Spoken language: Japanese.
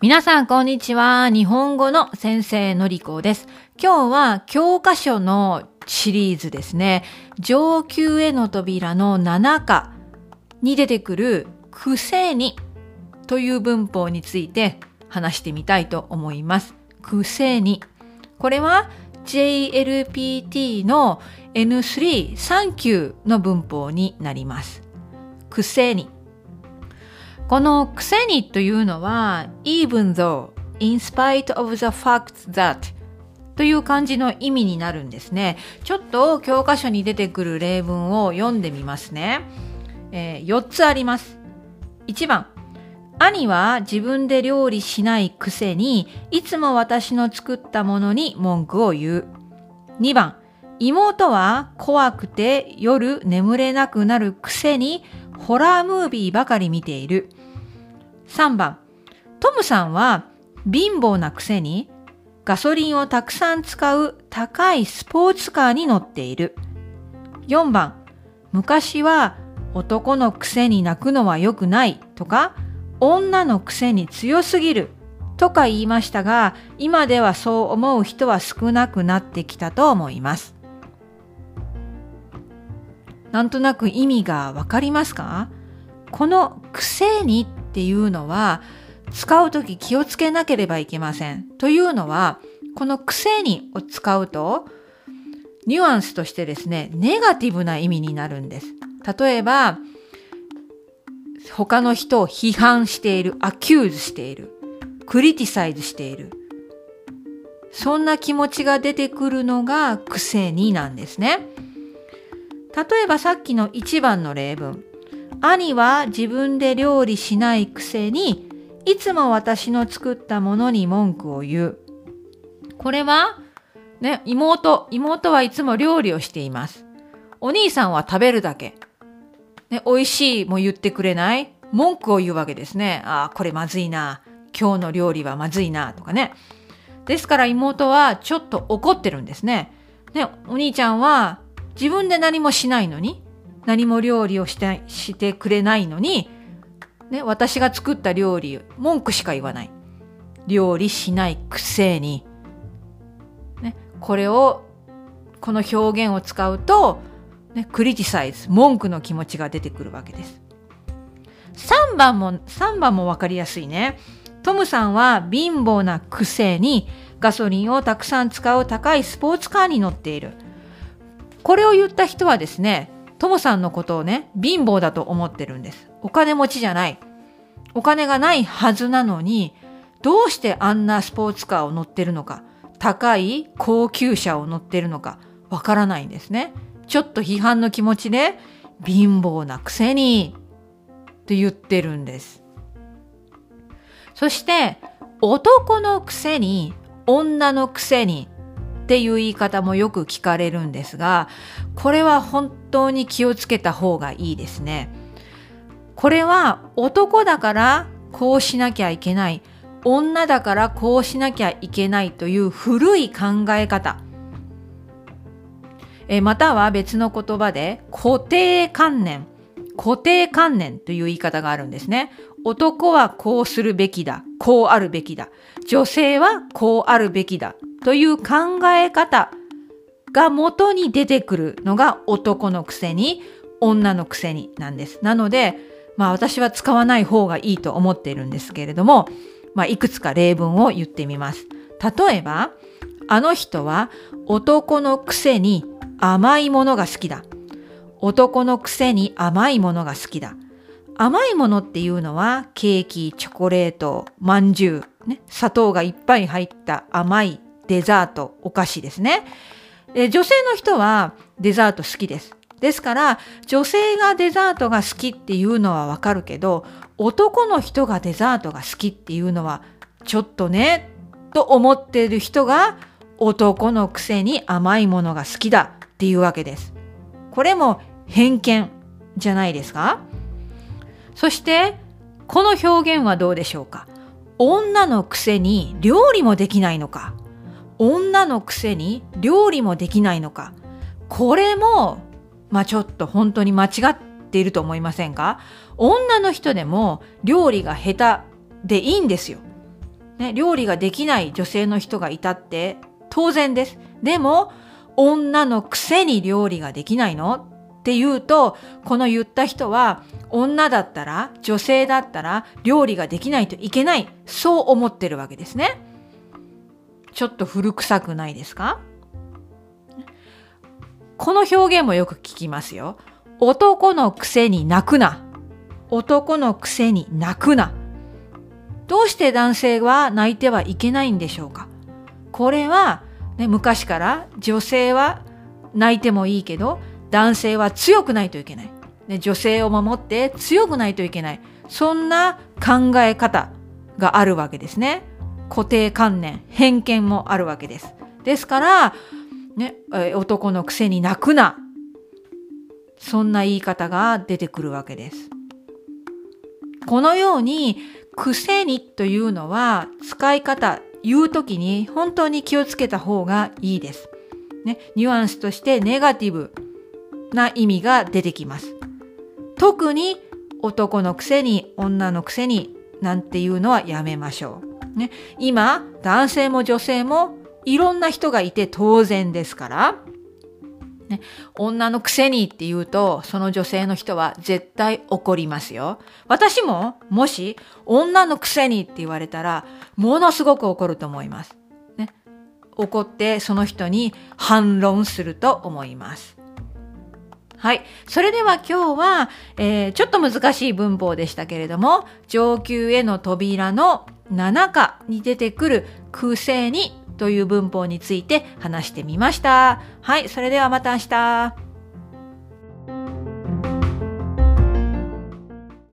皆さん、こんにちは。日本語の先生のりこです。今日は教科書のシリーズですね。上級への扉の7課に出てくるくせにという文法について話してみたいと思います。くせに。これは JLPT の N3 3級の文法になります。くせに。このくせにというのは even though, in spite of the fact that という感じの意味になるんですね。ちょっと教科書に出てくる例文を読んでみますね。えー、4つあります。1番。兄は自分で料理しないくせに、いつも私の作ったものに文句を言う。2番。妹は怖くて夜眠れなくなるくせに、ホラームービーばかり見ている。3番、トムさんは貧乏なくせにガソリンをたくさん使う高いスポーツカーに乗っている。4番、昔は男のくせに泣くのは良くないとか、女のくせに強すぎるとか言いましたが、今ではそう思う人は少なくなってきたと思います。なんとなく意味がわかりますか？このくせにっていうのは使うとき気をつけなければいけません。というのは、このくせにを使うと、ニュアンスとしてですね、ネガティブな意味になるんです。例えば、他の人を批判している、 accuse している、 criticize している。そんな気持ちが出てくるのがくせになんですね。例えばさっきの1番の例文。兄は自分で料理しないくせに、いつも私の作ったものに文句を言う。これは、ね、妹、妹はいつも料理をしています。お兄さんは食べるだけ。ね、美味しいも言ってくれない文句を言うわけですね。ああ、これまずいな。今日の料理はまずいな。とかね。ですから妹はちょっと怒ってるんですね。ね、お兄ちゃんは自分で何もしないのに、何も料理をしてしてくれないのに、ね、私が作った料理、文句しか言わない。料理しないくせに。ね、これを、この表現を使うと、ね、クリティサイズ、文句の気持ちが出てくるわけです。3番も、3番もわかりやすいね。トムさんは貧乏なくせにガソリンをたくさん使う高いスポーツカーに乗っている。これを言った人はですね、ともさんのことをね、貧乏だと思ってるんです。お金持ちじゃない。お金がないはずなのに、どうしてあんなスポーツカーを乗ってるのか、高い高級車を乗ってるのか、わからないんですね。ちょっと批判の気持ちで、貧乏なくせに、って言ってるんです。そして、男のくせに、女のくせにっていう言い方もよく聞かれるんですが、これは本当に気をつけた方がいいですね。これは男だからこうしなきゃいけない、女だからこうしなきゃいけないという古い考え方。えまたは別の言葉で固定観念。固定観念という言い方があるんですね。男はこうするべきだ。こうあるべきだ。女性はこうあるべきだ。という考え方が元に出てくるのが男のくせに女のくせになんです。なので、まあ私は使わない方がいいと思っているんですけれども、まあいくつか例文を言ってみます。例えば、あの人は男のくせに甘いものが好きだ。男のくせに甘いものが好きだ。甘いものっていうのはケーキ、チョコレート、まんじゅう、ね、砂糖がいっぱい入った甘いデザート、お菓子ですね。女性の人はデザート好きです。ですから、女性がデザートが好きっていうのはわかるけど、男の人がデザートが好きっていうのは、ちょっとね、と思っている人が、男のくせに甘いものが好きだっていうわけです。これも偏見じゃないですか？そして、この表現はどうでしょうか？女のくせに料理もできないのか？女のくせに料理もできないのか？これもまあちょっと本当に間違っていると思いませんか？女の人でも料理が下手でいいんですよ。ね、料理ができない女性の人がいたって当然です。でも、女のくせに料理ができないの？って言うと、この言った人は、女だったら、女性だったら、料理ができないといけない。そう思ってるわけですね。ちょっと古臭くないですか？この表現もよく聞きますよ。男のくせに泣くな。男のくせに泣くな。どうして男性は泣いてはいけないんでしょうか？これはね、昔から女性は泣いてもいいけど男性は強くないといけない、ね、女性を守って強くないといけない。そんな考え方があるわけですね。固定観念偏見もあるわけです。ですから、ね、男のくせに泣くな。そんな言い方が出てくるわけです。このようにくせにというのは使い方言う時に本当に気をつけた方がいいです。ね、ニュアンスとしてネガティブな意味が出てきます。特に男のくせに女のくせになんていうのはやめましょう。ね、今男性も女性もいろんな人がいて当然ですから、ね、女のくせにって言うと、その女性の人は絶対怒りますよ。私も、もし、女のくせにって言われたら、ものすごく怒ると思います。ね、怒って、その人に反論すると思います。はい。それでは今日は、えー、ちょっと難しい文法でしたけれども、上級への扉の7課に出てくる空性にという文法について話してみました。はい、それではまた明日。